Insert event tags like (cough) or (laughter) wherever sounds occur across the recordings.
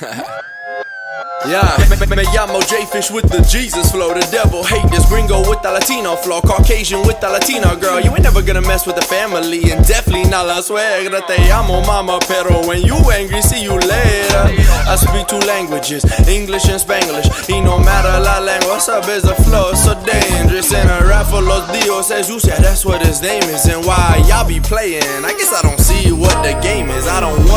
(laughs) Yeah, me, me, me llamo J-Fish with the Jesus flow. The devil hate this gringo with the Latino flow. Caucasian with the Latina girl. You ain't never gonna mess with the family. And definitely not la suegra. Te amo mama, pero when you angry, see you later. I speak two languages, English and Spanglish. Y no matter la lengua, sabes the flow so dangerous. And a rap for los dios, Jesus, yeah, that's what his name is. And why y'all be playing? I guess I don't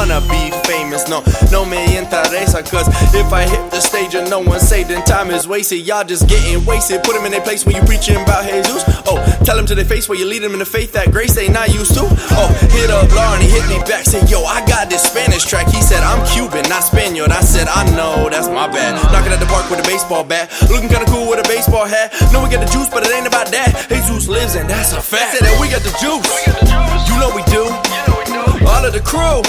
wanna be famous, no, no me interesa. Cause if I hit the stage and no one say, then time is wasted. Y'all just getting wasted. Put them in their place when you preaching about Jesus. Oh, tell them to their face where you lead them in the faith that grace they not used to. Oh, hit up he hit me back, say, Yo, I got this Spanish track. He said, I'm Cuban, not Spaniard. I said, I know, that's my bad. Knocking at the park with a baseball bat. Looking kinda cool with a baseball hat. Know we got the juice, but it ain't about that. Jesus lives and that's a fact. Said that we got the juice. You know we do. Of the crew,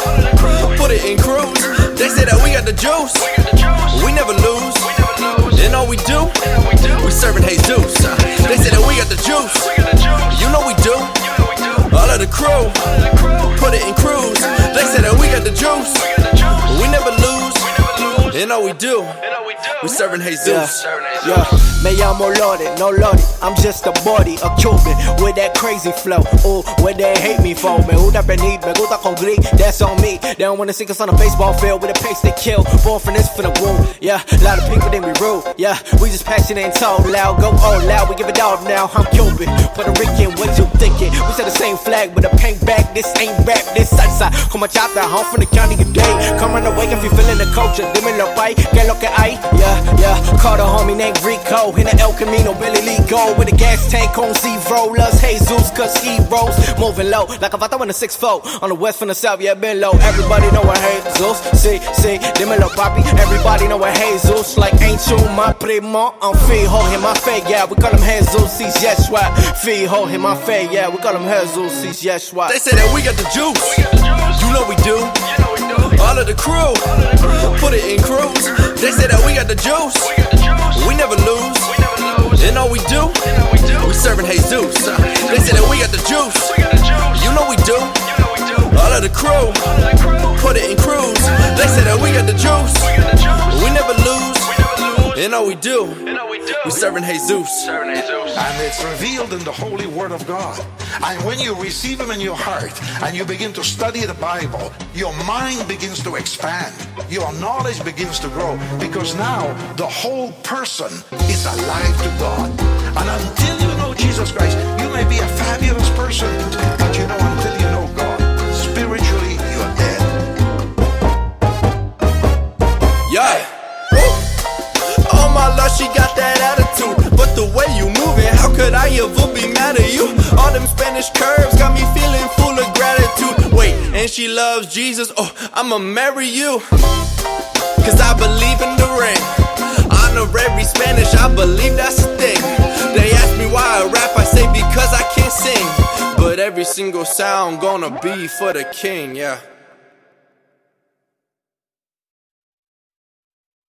put it in cruise. They say that we got the juice. We never lose. And all we do, we serving Jesus. They say that we got the juice. You know we do. All of the crew, And all we do, we serving Jesus. Yeah, me llamo Lodi, no Lodi. I'm just a body, a Cuban with that crazy flow. Ooh, what they hate me for. Me who gusta venir, me gusta con glee, that's on me. They don't wanna see us on a baseball field with a pace they kill. Born from this for the womb. Yeah, a lot of people they we rude. Yeah, we just passionate and talk loud, go all loud. We give it all now. I'm Cuban, Puerto Rican, what you thinking? We said the same flag with a paint back. This ain't rap, this salsa. Come on, chop that home from the county today. Come run away if you feeling the culture. Dime lo pay, que lo que hay. Yeah, yeah. Call the homie named Rico in the El Camino, Billy Lee go with a gas tank on zero. Loves Jesus, cause he rolls. Moving low, like a vato in a 6 foot. On the west from the south, yeah, been low. Everybody know what Jesus. See, see, dímelo, papi. Everybody know what Jesus. Like, ain't you my primo? I'm fijo in my fe, yeah. We call him Jesus, he's Yeshua. Fijo in my fe, yeah. We call him Jesus, he's Yeshua. They say that we got the juice. You know we do. All of the crew, put it in cruise. They say that we got the juice. We never lose. And all we do, we serving Jesus. They say that we got the juice. You know we do. All of the crew, put it in cruise. They say that we got the juice. We never lose. And all we do, we do, we serving Jesus. And it's revealed in the holy word of God. And when you receive Him in your heart and you begin to study the Bible, your mind begins to expand, your knowledge begins to grow, because now the whole person is alive to God. And until you know Jesus Christ, you may be a fabulous person, she got that attitude. But the way you moving, how could I ever be mad at you? All them Spanish curves got me feeling full of gratitude. Wait, and she loves Jesus. Oh, I'ma marry you. Cause I believe in the ring. Honorary Spanish, I believe that's a thing. They ask me why I rap, I say because I can't sing. But every single sound gonna be for the king, yeah.